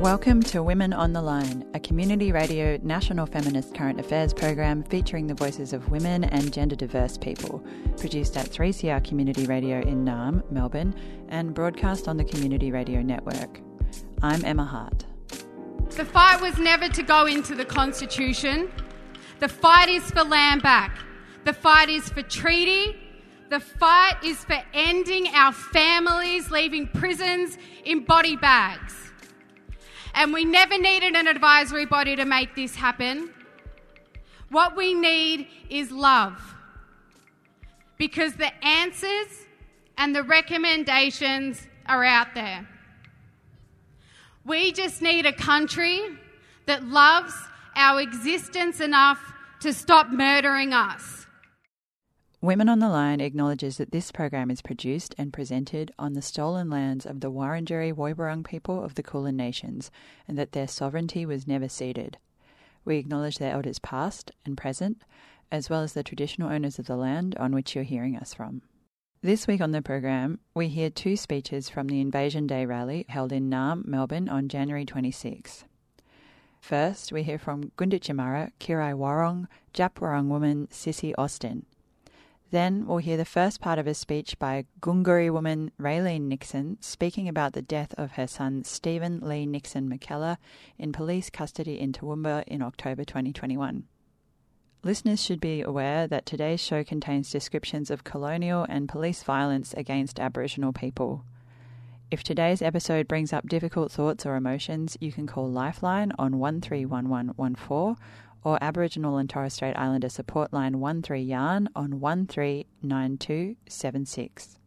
Welcome to Women on the Line, a community radio national feminist current affairs program featuring the voices of women and gender diverse people, produced at 3CR Community Radio in Naarm, Melbourne, and broadcast on the Community Radio Network. I'm Emma Hart. The fight was never to go into the Constitution. The fight is for land back. The fight is for treaty. The fight is for ending our families leaving prisons in body bags. And we never needed an advisory body to make this happen. What we need is love. Because the answers and the recommendations are out there. We just need a country that loves our existence enough to stop murdering us. Women on the Line acknowledges that this program is produced and presented on the stolen lands of the Wurundjeri Woiwurrung people of the Kulin Nations and that their sovereignty was never ceded. We acknowledge their elders past and present, as well as the traditional owners of the land on which you're hearing us from. This week on the program, we hear two speeches from the Invasion Day rally held in Naarm, Melbourne on January 26. First, we hear from Gunditjmara Girai Wurrung, Djab Wurrung woman Sissy Austin. Then we'll hear the first part of a speech by Gunggari woman Raelene Nixon speaking about the death of her son Steven Lee Nixon McKellar in police custody in Toowoomba in October 2021. Listeners should be aware that today's show contains descriptions of colonial and police violence against Aboriginal people. If today's episode brings up difficult thoughts or emotions, you can call Lifeline on 131114 or Aboriginal and Torres Strait Islander support line 13 Yarn on 139276.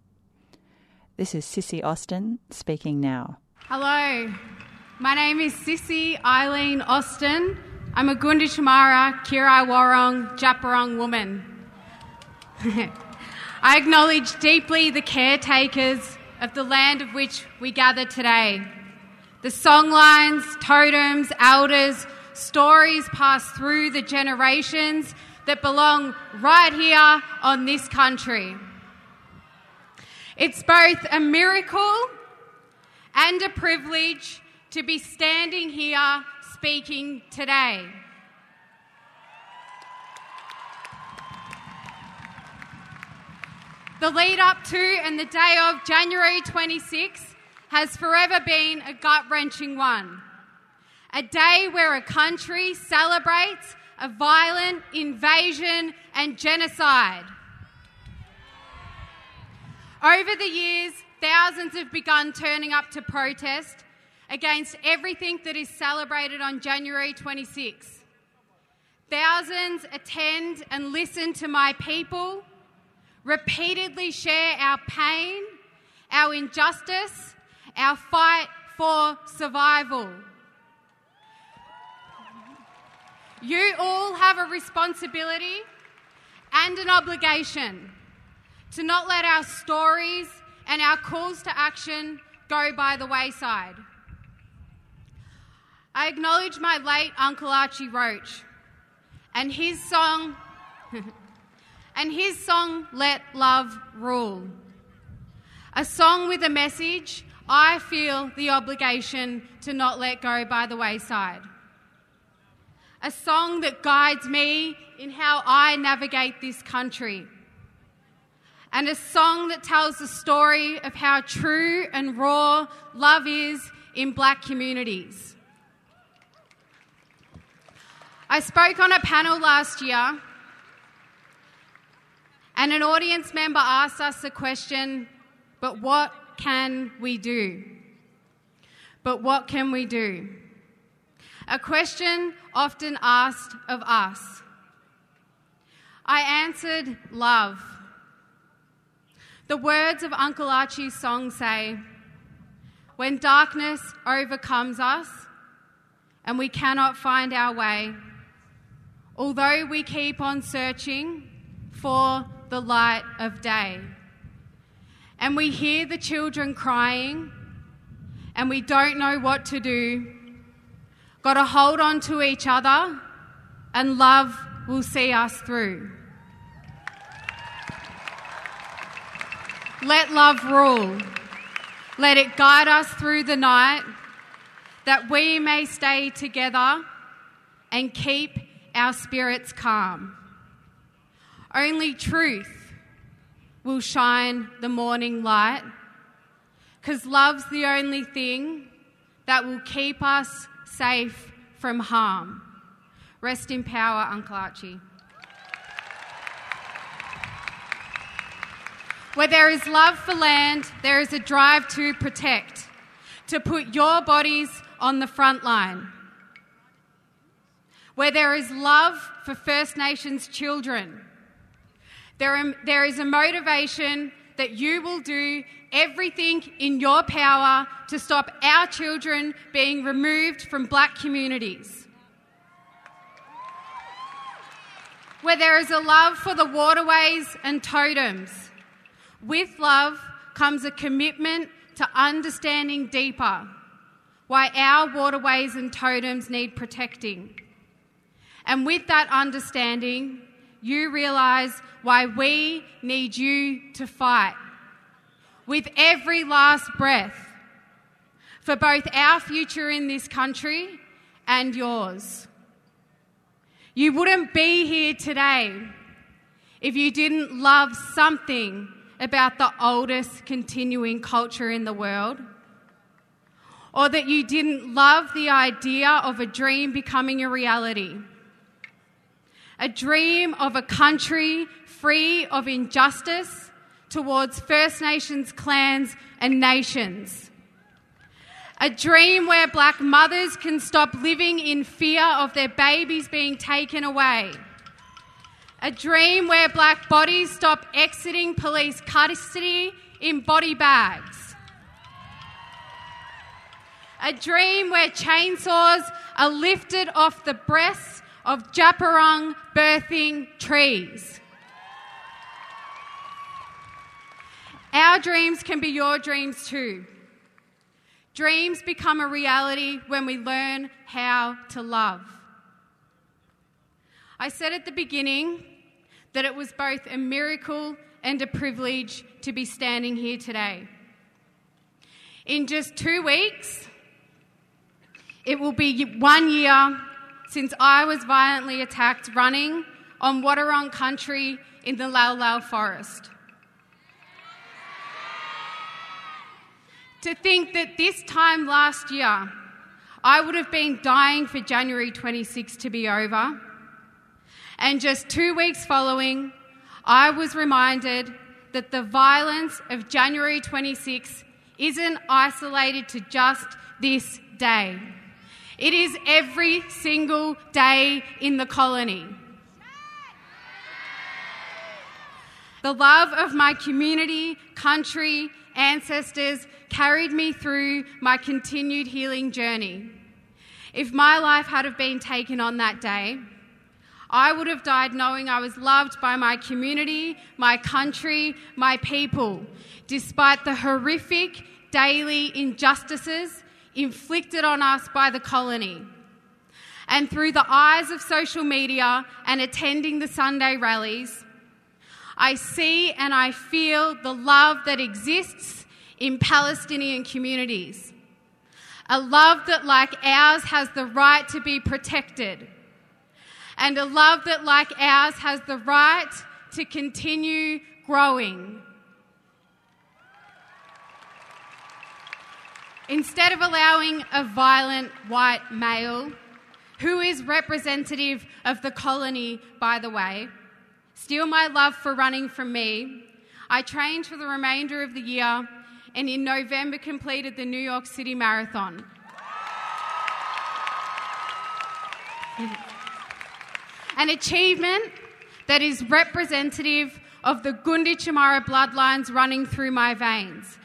This is Sissy Austin speaking now. Hello, my name is Sissy Eileen Austin. I'm a Gunditjmara Kirai Warong Wurrung woman. I acknowledge deeply the caretakers of the land of which we gather today. The songlines, totems, elders, stories passed through the generations that belong right here on this country. It's both a miracle and a privilege to be standing here speaking today. The lead up to and the day of January 26 has forever been a gut wrenching one a day where a country celebrates a violent invasion and genocide. Over the years, thousands have begun turning up to protest against everything that is celebrated on January 26. Thousands attend and listen to my people, repeatedly share our pain, our injustice, our fight for survival. You all have a responsibility and an obligation to not let our stories and our calls to action go by the wayside. I acknowledge my late Uncle Archie Roach and his song and his song Let Love Rule. A song with a message I feel the obligation to not let go by the wayside a song that guides me in how I navigate this country, and a song that tells the story of how true and raw love is in black communities. I spoke on a panel last year, and an audience member asked us the question but what can we do? But what can we do? A question often asked of us. I answered, Love. The words of Uncle Archie's song say, When darkness overcomes us and we cannot find our way, although we keep on searching for the light of day, and we hear the children crying and we don't know what to do got to hold on to each other, and love will see us through. Let love rule. Let it guide us through the night. that we may stay together and keep our spirits calm. Only truth will shine the morning light because love's the only thing that will keep us safe from harm. Rest in power, Uncle Archie. Where there is love for land, there is a drive to protect, to put your bodies on the front line. Where there is love for First Nations children, there, there is a motivation that you will do everything in your power to stop our children being removed from black communities. Where there is a love for the waterways and totems. With love comes a commitment to understanding deeper why our waterways and totems need protecting. And with that understanding, you realise why we need you to fight with every last breath for both our future in this country and yours. You wouldn't be here today if you didn't love something about the oldest continuing culture in the world, or that you didn't love the idea of a dream becoming a reality a dream of a country free of injustice towards First Nations clans and nations. A dream where black mothers can stop living in fear of their babies being taken away. A dream where black bodies stop exiting police custody in body bags. A dream where chainsaws are lifted off the breasts of Djab Wurrung birthing trees. Our dreams can be your dreams too. Dreams become a reality when we learn how to love. I said at the beginning that it was both a miracle and a privilege to be standing here today. In just two weeks, it will be one year since I was violently attacked running on Wadawurrung country in the Lal Lal forest. To think that this time last year, I would have been dying for January 26 to be over. And just two weeks following, I was reminded that the violence of January 26 isn't isolated to just this day. It is every single day in the colony. The love of my community, country, ancestors carried me through my continued healing journey. If my life had have been taken on that day, I would have died knowing I was loved by my community, my country, my people, despite the horrific daily injustices inflicted on us by the colony. And through the eyes of social media and attending the Sunday rallies, I see and I feel the love that exists in Palestinian communities. A love that, like ours, has the right to be protected. And a love that, like ours, has the right to continue growing. Instead of allowing a violent white male, who is representative of the colony, by the way, steal my love for running from me, I trained for the remainder of the year and in November completed the New York City Marathon. An achievement that is representative of the Gunditjmara bloodlines running through my veins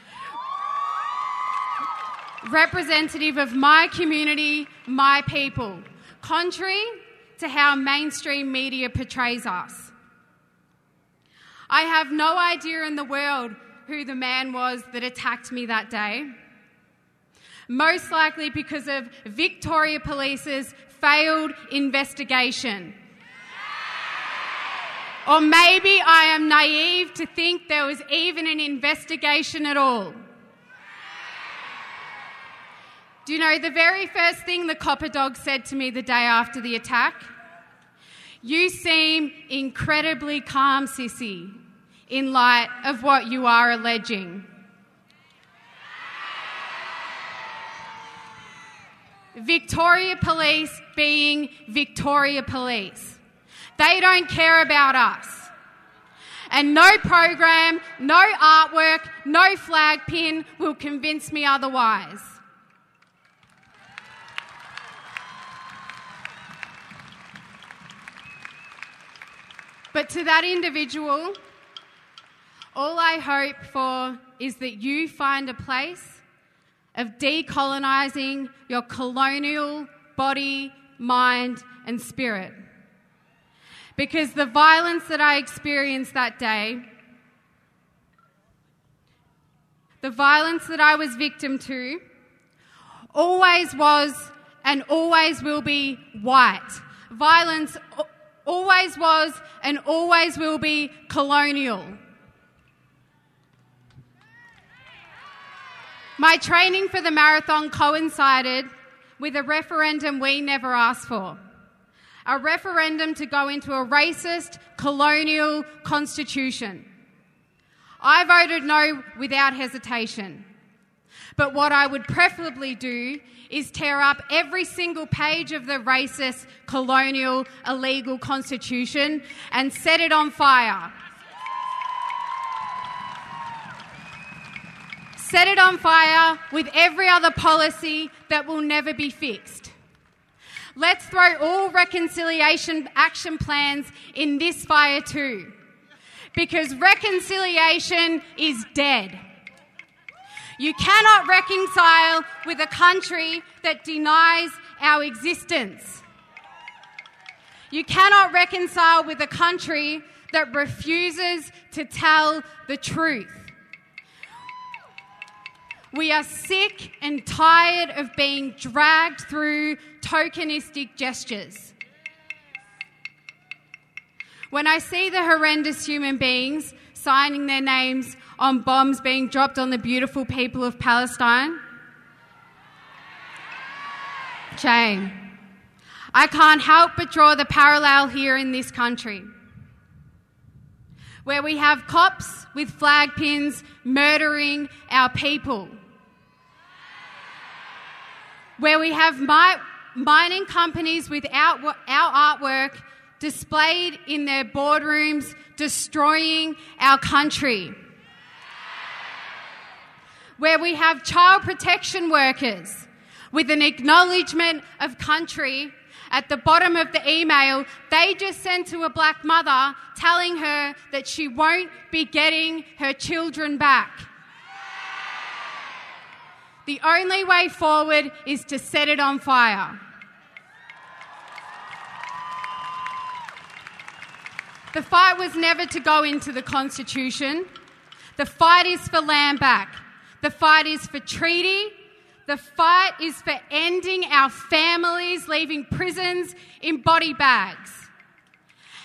representative of my community, my people, contrary to how mainstream media portrays us. I have no idea in the world who the man was that attacked me that day. Most likely because of Victoria Police's failed investigation. Or maybe I am naive to think there was even an investigation at all. Do you know the very first thing the copper dog said to me the day after the attack? You seem incredibly calm, Sissy, in light of what you are alleging. Victoria Police being Victoria Police. They don't care about us. And no program, no artwork, no flag pin will convince me otherwise. But to that individual, all I hope for is that you find a place of decolonising your colonial body, mind, and spirit. Because the violence that I experienced that day, the violence that I was victim to, always was and always will be white. Violence always was and always will be colonial. My training for the marathon coincided with a referendum we never asked for. A referendum to go into a racist, colonial constitution. I voted no without hesitation. But what I would preferably do is tear up every single page of the racist, colonial, illegal constitution and set it on fire. Set it on fire with every other policy that will never be fixed. Let's throw all reconciliation action plans in this fire too. Because reconciliation is dead. You cannot reconcile with a country that denies our existence. You cannot reconcile with a country that refuses to tell the truth. We are sick and tired of being dragged through tokenistic gestures. When I see the horrendous human beings signing their names on bombs being dropped on the beautiful people of Palestine? Shame. I can't help but draw the parallel here in this country, where we have cops with flag pins murdering our people, where we have mi- mining companies with our, our artwork displayed in their boardrooms, destroying our country where we have child protection workers with an acknowledgement of country at the bottom of the email they just sent to a black mother telling her that she won't be getting her children back. The only way forward is to set it on fire. The fight was never to go into the Constitution. The fight is for land back. The fight is for treaty. The fight is for ending our families leaving prisons in body bags.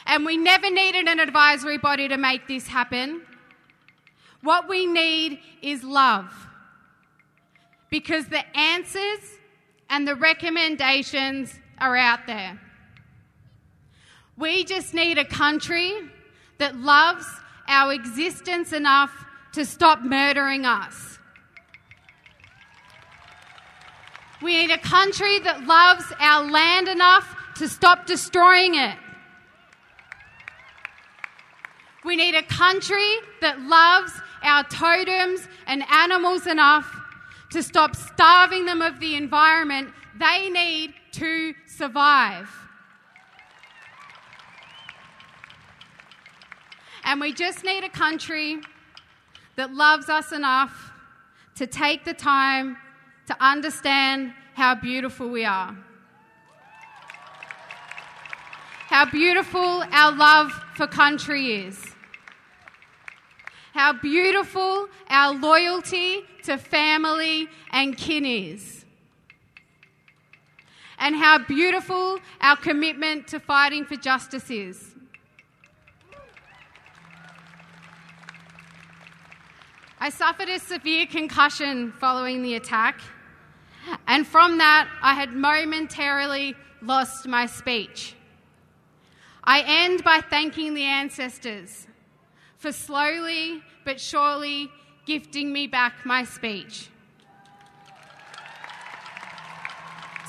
And we never needed an advisory body to make this happen. What we need is love. Because the answers and the recommendations are out there. We just need a country that loves our existence enough to stop murdering us. We need a country that loves our land enough to stop destroying it. We need a country that loves our totems and animals enough to stop starving them of the environment they need to survive. And we just need a country that loves us enough to take the time to understand how beautiful we are. How beautiful our love for country is. How beautiful our loyalty to family and kin is. And how beautiful our commitment to fighting for justice is. I suffered a severe concussion following the attack And from that, I had momentarily lost my speech. I end by thanking the ancestors for slowly but surely gifting me back my speech.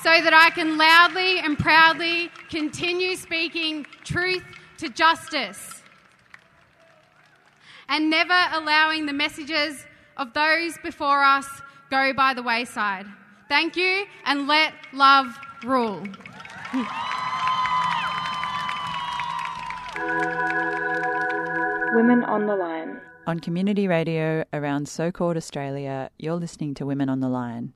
So that I can loudly and proudly continue speaking truth to justice and never allowing the messages of those before us go by the wayside. Thank you and let love rule. Women on the Line. On community radio around so called Australia, you're listening to Women on the Line.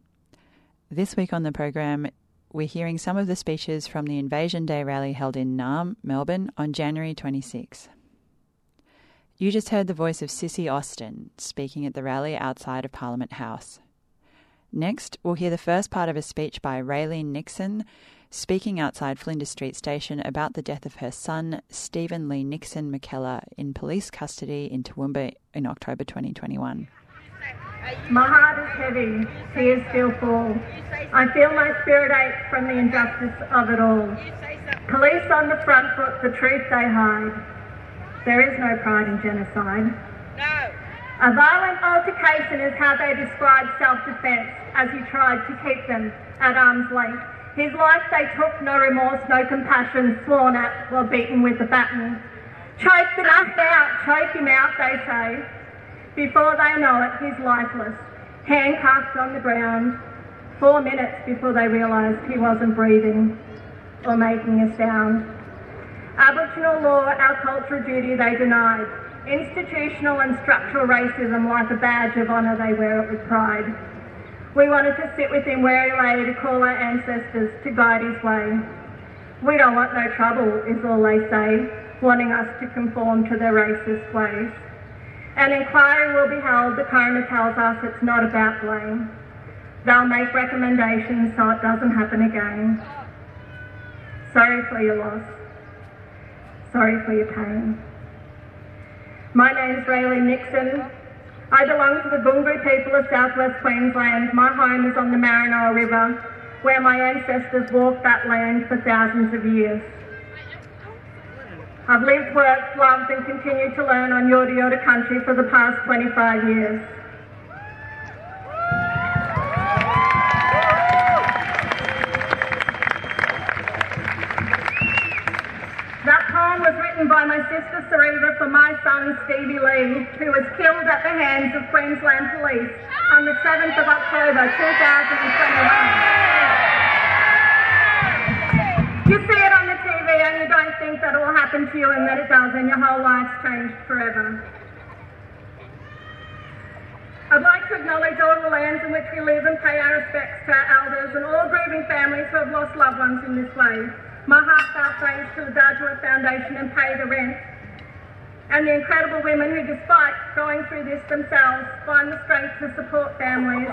This week on the program, we're hearing some of the speeches from the Invasion Day rally held in Naarm, Melbourne, on January 26. You just heard the voice of Sissy Austin speaking at the rally outside of Parliament House. Next, we'll hear the first part of a speech by Raelene Nixon speaking outside Flinders Street Station about the death of her son, Steven Lee Nixon McKellar, in police custody in Toowoomba in October 2021. My heart is heavy, tears still fall. I feel my spirit ache from the injustice of it all. Police on the front foot, the truth they hide. There is no pride in genocide. No. A violent altercation is how they describe self-defence as he tried to keep them at arm's length. His life they took, no remorse, no compassion, sworn at while beaten with the baton. Choke the dust out, choke him out, they say. Before they know it, he's lifeless, handcuffed on the ground, four minutes before they realised he wasn't breathing or making a sound. Aboriginal law, our cultural duty, they denied. Institutional and structural racism, like a badge of honour, they wear it with pride. We wanted to sit with him where he lay to call our ancestors to guide his way. We don't want no trouble, is all they say, wanting us to conform to their racist ways. An inquiry will be held, the coroner tells us it's not about blame. They'll make recommendations so it doesn't happen again. Sorry for your loss. Sorry for your pain. My name's Raelene Nixon. I belong to the Gunggari people of southwest Queensland. My home is on the Maranoa River, where my ancestors walked that land for thousands of years. I've lived, worked, loved and continued to learn on Yorta Yorta country for the past 25 years. That poem was written by my sister Sarita son Stevie Lee, who was killed at the hands of Queensland Police on the 7th of October 2021. You see it on the TV and you don't think that it will happen to you and that it does and your whole life's changed forever. I'd like to acknowledge all the lands in which we live and pay our respects to our elders and all grieving families who have lost loved ones in this way. My heartfelt thanks to the Dhadjowa Foundation and Pay the Rent and the incredible women who, despite going through this themselves, find the strength to support families.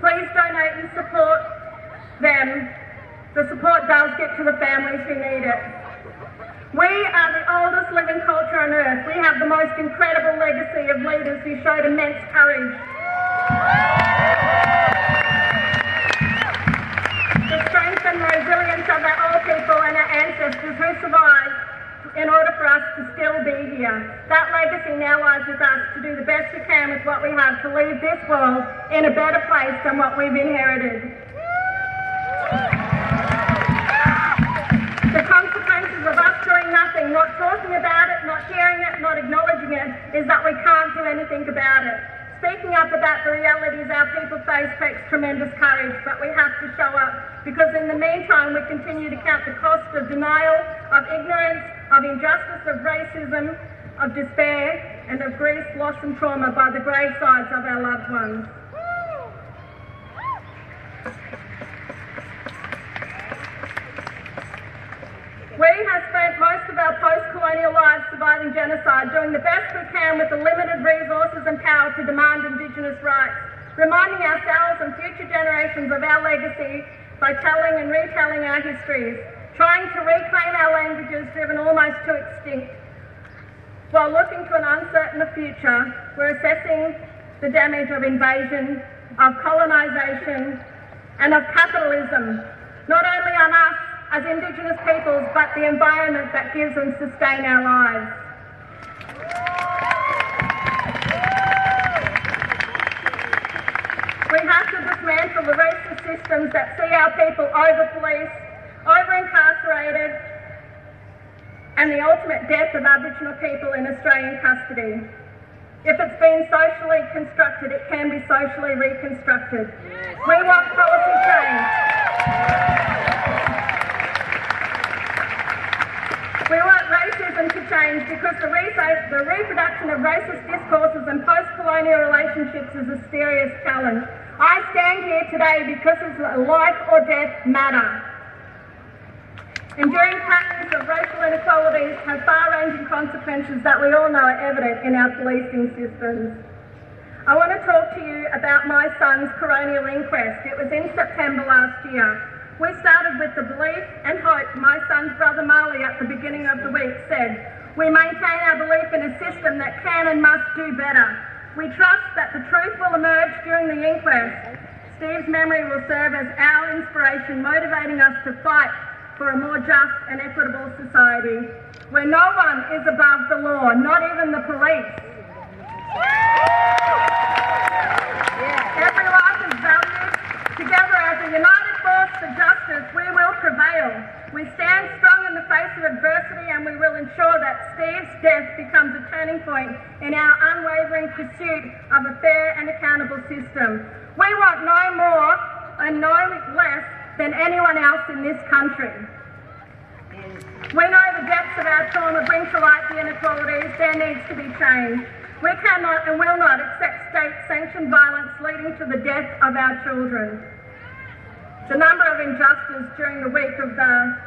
Please donate and support them. The support does get to the families who need it. We are the oldest living culture on earth. We have the most incredible legacy of leaders who showed immense courage. In order for us to still be here. That legacy now lies with us to do the best we can with what we have to leave this world in a better place than what we've inherited. The consequences of us doing nothing, not talking about it, not hearing it, not acknowledging it, is that we can't do anything about it. Speaking up about the realities our people face takes tremendous courage, but we have to show up because in the meantime we continue to count the cost of denial, of ignorance, of injustice, of racism, of despair, and of grief, loss and trauma by the gravesides of our loved ones. We have spent most of our post-colonial lives surviving genocide, doing the best we can with the limited resources and power to demand Indigenous rights, reminding ourselves and future generations of our legacy by telling and retelling our histories, trying to reclaim our languages driven almost to extinct. While looking to an uncertain future, we're assessing the damage of invasion, of colonisation, and of capitalism, not only on us as Indigenous peoples, but the environment that gives and sustains our lives. We have to dismantle the racist systems that see our people over-policed, over-incarcerated, and the ultimate death of Aboriginal people in Australian custody. If it's been socially constructed, it can be socially reconstructed. We want policy change. We want racism to change because the, the reproduction of racist discourses and post-colonial relationships is a serious challenge. I stand here today because it's a life or death matter. Enduring patterns of racial inequalities have far-ranging consequences that we all know are evident in our policing systems. I want to talk to you about my son's coronial inquest. It was in September last year. We started with the belief and hope my son's brother Marley at the beginning of the week said, we maintain our belief in a system that can and must do better. We trust that the truth will emerge during the inquest. Steve's memory will serve as our inspiration, motivating us to fight for a more just and equitable society where no one is above the law, not even the police. Every life is valued. Together as a united force for justice, we will prevail. We stand strong in the face of adversity and we will ensure that Steve's death becomes a turning point in our unwavering pursuit of a fair and accountable system. We want no more and no less than anyone else in this country. We know the depths of our trauma bring to light the inequalities. There needs to be change. We cannot and will not accept state-sanctioned violence leading to the death of our children. The number of injustices during the week of the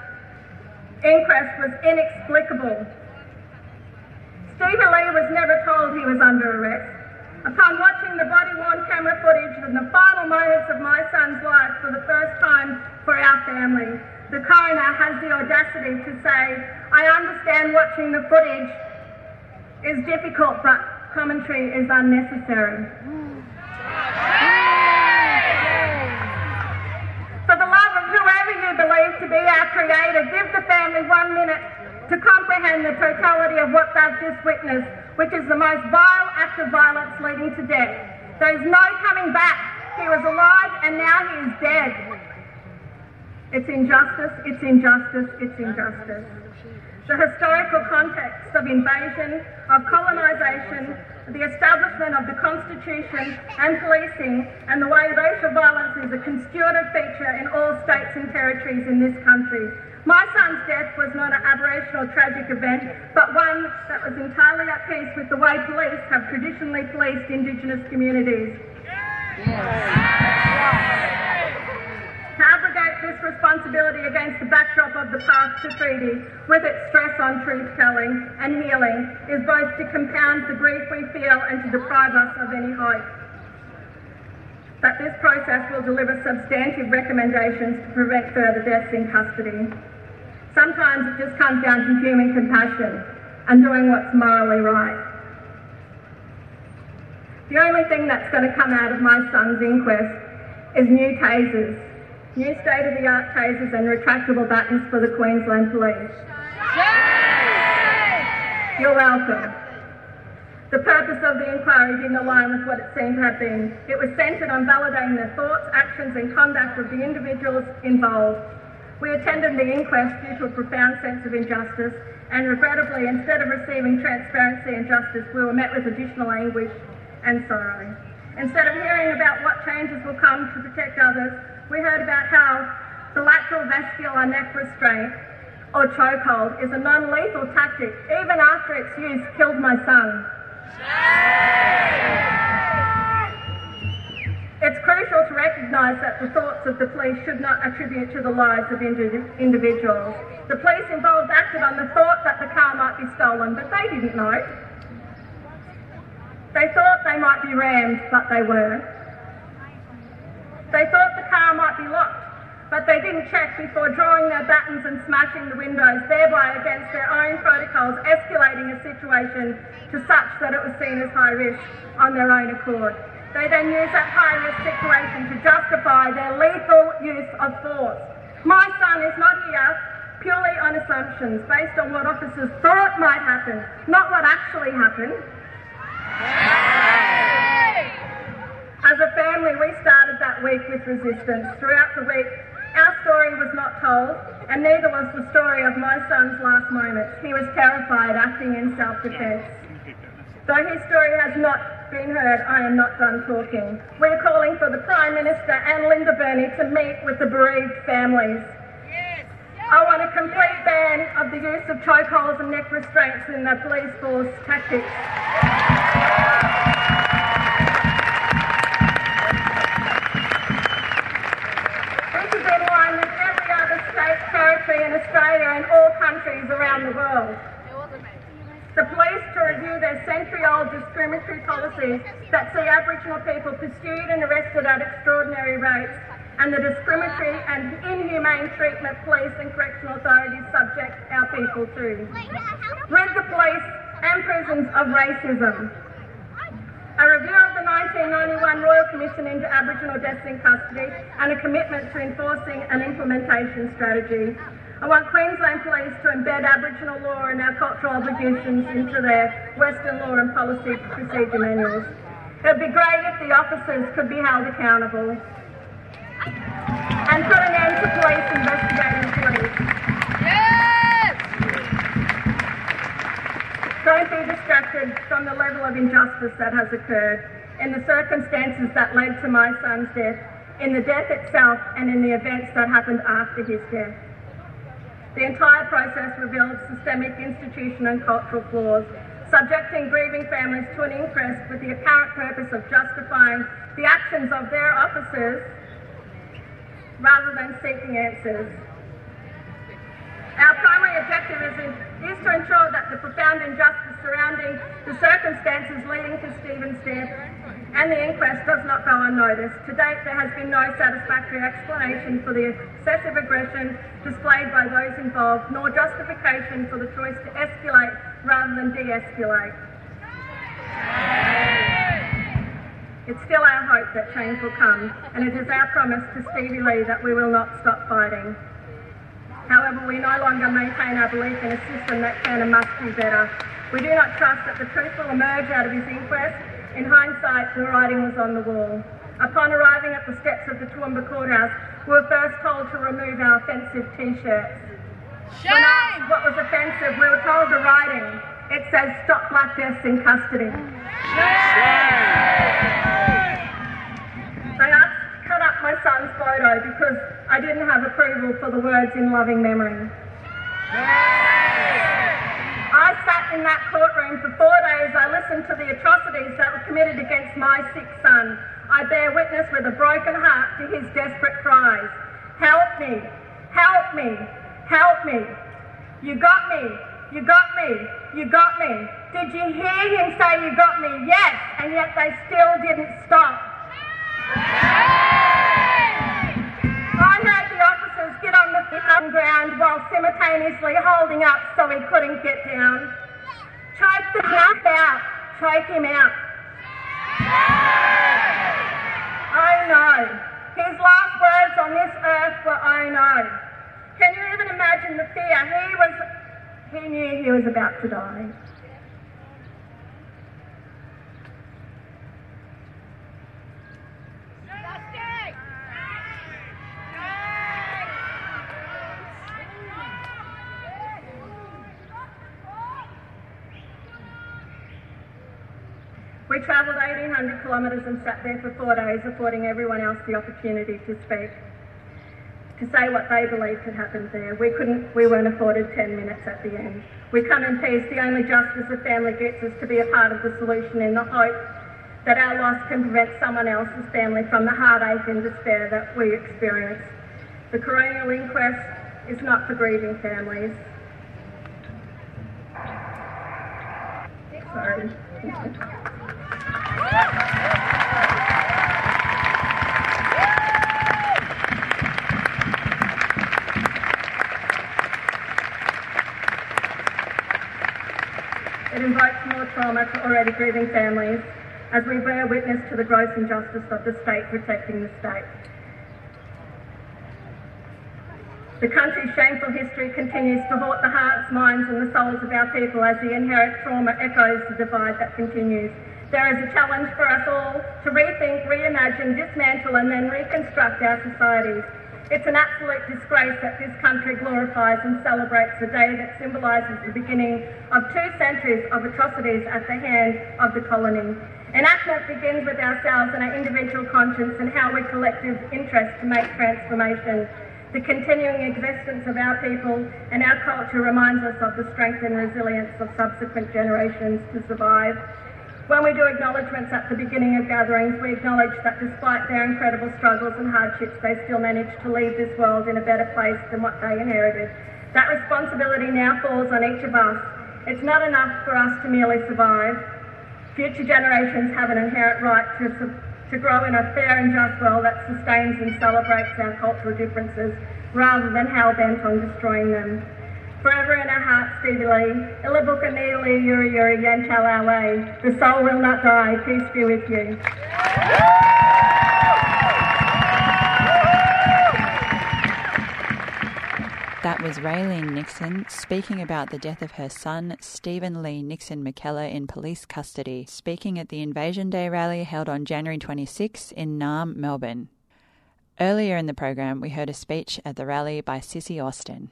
inquest was inexplicable. Stevie Lee was never told he was under arrest. Upon watching the body-worn camera footage and the final moments of my son's life for the first time for our family, the coroner has the audacity to say, I understand watching the footage is difficult, but commentary is unnecessary. For the love of whoever you believe to be our Creator, give the family one minute to comprehend the totality of what they've just witnessed, which is the most vile act of violence leading to death. There is no coming back. He was alive and now he is dead. It's injustice, it's injustice, it's injustice. The historical context of invasion, of colonisation, the establishment of the Constitution and policing, and the way racial violence is a constitutive feature in all states and territories in this country. My son's death was not an aberrational tragic event, but one that was entirely at peace with the way police have traditionally policed Indigenous communities. This responsibility against the backdrop of the past to treaty, with its stress on truth telling and healing, is both to compound the grief we feel and to deprive us of any hope. That this process will deliver substantive recommendations to prevent further deaths in custody. Sometimes it just comes down to human compassion and doing what's morally right. The only thing that's going to come out of my son's inquest is new tasers new state-of-the-art tasers and retractable batons for the Queensland Police. You're welcome. The purpose of the inquiry didn't align with what it seemed to have been. It was centred on validating the thoughts, actions and conduct of the individuals involved. We attended the inquest due to a profound sense of injustice and regrettably, instead of receiving transparency and justice, we were met with additional anguish and sorrow. Instead of hearing about what changes will come to protect others, we heard about how the lateral vascular neck restraint or chokehold is a non-lethal tactic, even after its use killed my son. It's crucial to recognise that the thoughts of the police should not attribute to the lives of indi- individuals. The police involved acted on the thought that the car might be stolen, but they didn't know. They thought they might be rammed, but they weren't. They thought the car might be locked, but they didn't check before drawing their batons and smashing the windows, thereby against their own protocols, escalating a situation to such that it was seen as high risk on their own accord. They then use that high-risk situation to justify their lethal use of force. My son is not here purely on assumptions based on what officers thought might happen, not what actually happened. As a family, we started that week with resistance. Throughout the week, our story was not told, and neither was the story of my son's last moments. He was terrified, acting in self-defence. Though his story has not been heard, I am not done talking. We're calling for the Prime Minister and Linda Burney to meet with the bereaved families. I want a complete ban of the use of chokeholds and neck restraints in the police force tactics. This is in line with every other state, in Australia and all countries around the world. The police to review their century-old discriminatory policies that see Aboriginal people pursued and arrested at extraordinary rates and the discriminatory and inhumane treatment police and correctional authorities subject our people to. Rid the police and prisons of racism. A review of the 1991 Royal Commission into Aboriginal deaths in custody and a commitment to enforcing an implementation strategy. I want Queensland Police to embed Aboriginal law and our cultural obligations into their Western law and policy procedure manuals. It would be great if the officers could be held accountable and put an end to police investigating police. Yes! Don't be distracted from the level of injustice that has occurred in the circumstances that led to my son's death, in the death itself, and in the events that happened after his death. The entire process reveals systemic institutional and cultural flaws, subjecting grieving families to an inquest with the apparent purpose of justifying the actions of their officers rather than seeking answers. Our primary objective is, in, is to ensure that the profound injustice surrounding the circumstances leading to Steven's death and the inquest does not go unnoticed. To date, there has been no satisfactory explanation for the excessive aggression displayed by those involved, nor justification for the choice to escalate rather than de-escalate. It's still our hope that change will come, and it is our promise to Stevie Lee that we will not stop fighting. However, we no longer maintain our belief in a system that can and must be better. We do not trust that the truth will emerge out of his inquest. In hindsight, the writing was on the wall. Upon arriving at the steps of the Toowoomba Courthouse, we were first told to remove our offensive T-shirts. When asked Shame! what was offensive, we were told the writing. It says, stop black deaths in custody. Shame! They asked to cut up my son's photo because I didn't have approval for the words in loving memory. Shame! I in that courtroom for four days. I listened to the atrocities that were committed against my sick son. I bear witness with a broken heart to his desperate cries. Help me! Help me! Help me! You got me! You got me! You got me! Did you hear him say you got me? Yes! And yet they still didn't stop. I heard the officers get on the ground while simultaneously holding up so he couldn't get down. Out. Choke him out. Oh no. His last words on this earth were oh no. Can you even imagine the fear? He was he knew he was about to die. We travelled 1800 kilometres and sat there for four days, affording everyone else the opportunity to speak, to say what they believed had happened there. We couldn't, we weren't afforded 10 minutes at the end. We come in peace. The only justice a family gets is to be a part of the solution in the hope that our loss can prevent someone else's family from the heartache and despair that we experience. The coronial inquest is not for grieving families. Sorry. It invokes more trauma to already grieving families. as we bear witness to the gross injustice of the state protecting the state. The country's shameful history continues to haunt the hearts, minds and the souls of our people as the inherent trauma echoes the divide that continues. There is a challenge for us all to rethink, reimagine, dismantle and then reconstruct our societies. It's an absolute disgrace that this country glorifies and celebrates a day that symbolises the beginning of two centuries of atrocities at the hand of the colony. Enactment begins with ourselves and our individual conscience and how we collective interest to make transformation. The continuing existence of our people and our culture reminds us of the strength and resilience of subsequent generations to survive. When we do acknowledgements at the beginning of gatherings, we acknowledge that despite their incredible struggles and hardships, they still managed to leave this world in a better place than what they inherited. That responsibility now falls on each of us. It's not enough for us to merely survive. Future generations have an inherent right to to grow in a fair and just world that sustains and celebrates our cultural differences rather than hell bent on destroying them. Forever in our hearts, Stevie Lee, Illabuka Neely Yuri Yuri Yantal Our The soul will not die. Peace be with you. That was Raelene Nixon speaking about the death of her son, Steven Lee Nixon McKellar, in police custody, speaking at the Invasion Day rally held on January 26 in Naarm, Melbourne. Earlier in the program, we heard a speech at the rally by Sissy Austin.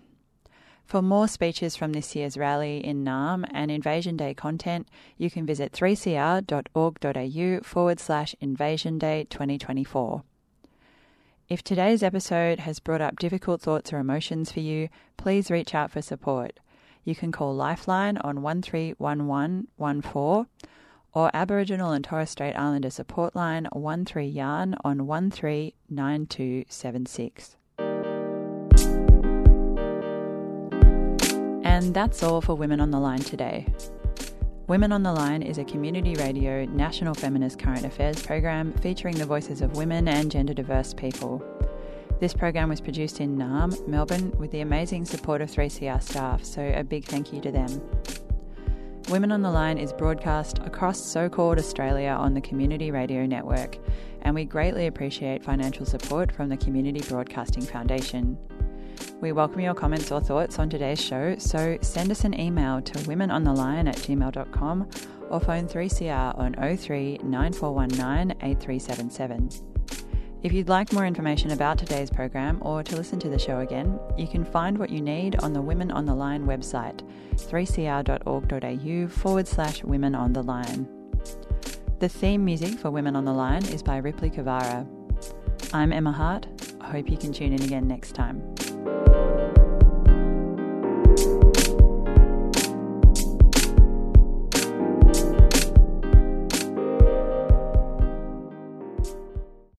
For more speeches from this year's rally in Naarm and Invasion Day content, you can visit 3cr.org.au forward slash Invasion Day 2024. If today's episode has brought up difficult thoughts or emotions for you, please reach out for support. You can call Lifeline on 131114 or Aboriginal and Torres Strait Islander support line 13 Yarn on 139276. And that's all for Women on the Line today. Women on the Line is a community radio national feminist current affairs program featuring the voices of women and gender diverse people. This program was produced in Naarm, Melbourne, with the amazing support of 3CR staff, so a big thank you to them. Women on the Line is broadcast across so called Australia on the Community Radio Network, and we greatly appreciate financial support from the Community Broadcasting Foundation. We welcome your comments or thoughts on today's show, so send us an email to womenontheline at gmail.com or phone 3CR on 03 9419 8377. If you'd like more information about today's program or to listen to the show again, you can find what you need on the Women on the Line website, 3cr.org.au forward slash women on the line. The theme music for Women on the Line is by Ripley Kavara. I'm Emma Hart. I hope you can tune in again next time. Thank you